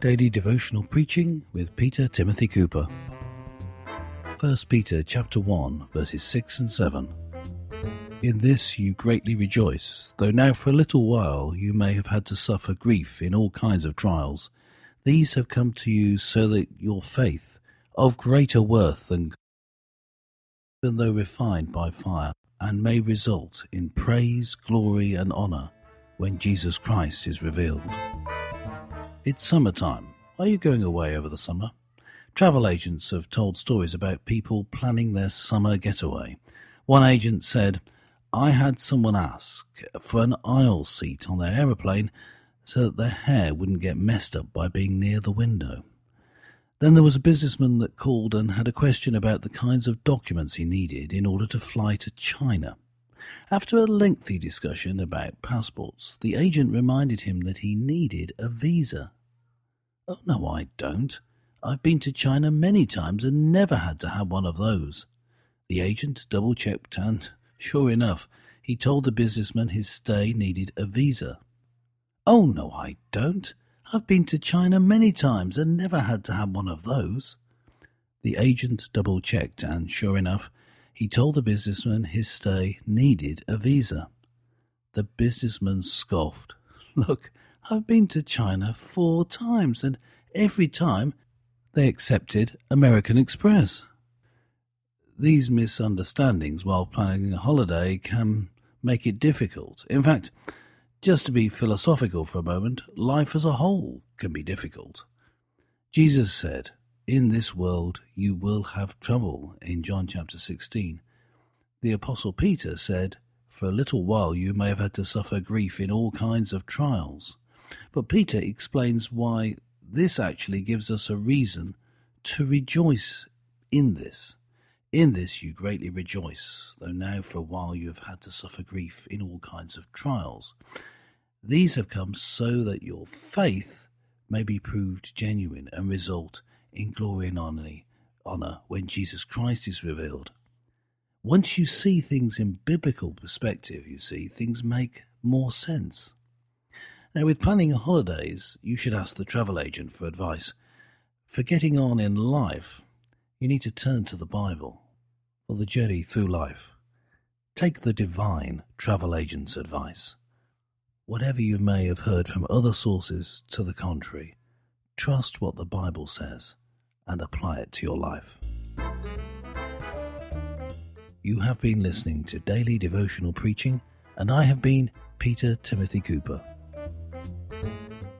Daily devotional preaching with Peter Timothy Cooper. 1 Peter chapter 1 verses 6 and 7. In this you greatly rejoice, though now for a little while you may have had to suffer grief in all kinds of trials. These have come to you so that your faith, of greater worth than even though refined by fire, and may result in praise, glory, and honor when Jesus Christ is revealed. It's summertime. Are you going away over the summer? Travel agents have told stories about people planning their summer getaway. One agent said, I had someone ask for an aisle seat on their aeroplane so that their hair wouldn't get messed up by being near the window. Then there was a businessman that called and had a question about the kinds of documents he needed in order to fly to China. After a lengthy discussion about passports, the agent reminded him that he needed a visa. Oh, no, I don't. I've been to China many times and never had to have one of those. The agent double checked and, sure enough, he told the businessman his stay needed a visa. Oh, no, I don't. I've been to China many times and never had to have one of those. The agent double checked and, sure enough, he told the businessman his stay needed a visa. The businessman scoffed. Look, I've been to China four times and every time they accepted American Express. These misunderstandings while planning a holiday can make it difficult. In fact, just to be philosophical for a moment, life as a whole can be difficult. Jesus said, In this world you will have trouble, in John chapter 16. The Apostle Peter said, For a little while you may have had to suffer grief in all kinds of trials. But Peter explains why this actually gives us a reason to rejoice in this. In this you greatly rejoice, though now for a while you have had to suffer grief in all kinds of trials. These have come so that your faith may be proved genuine and result in glory and honor when Jesus Christ is revealed. Once you see things in biblical perspective, you see, things make more sense. Now, with planning holidays, you should ask the travel agent for advice. For getting on in life, you need to turn to the Bible for the journey through life. Take the divine travel agent's advice. Whatever you may have heard from other sources to the contrary, trust what the Bible says and apply it to your life. You have been listening to daily devotional preaching, and I have been Peter Timothy Cooper.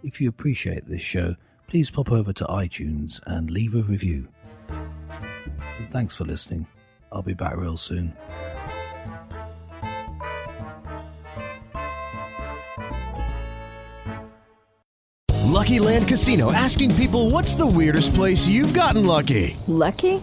If you appreciate this show, please pop over to iTunes and leave a review. And thanks for listening. I'll be back real soon. Lucky Land Casino asking people what's the weirdest place you've gotten lucky? Lucky?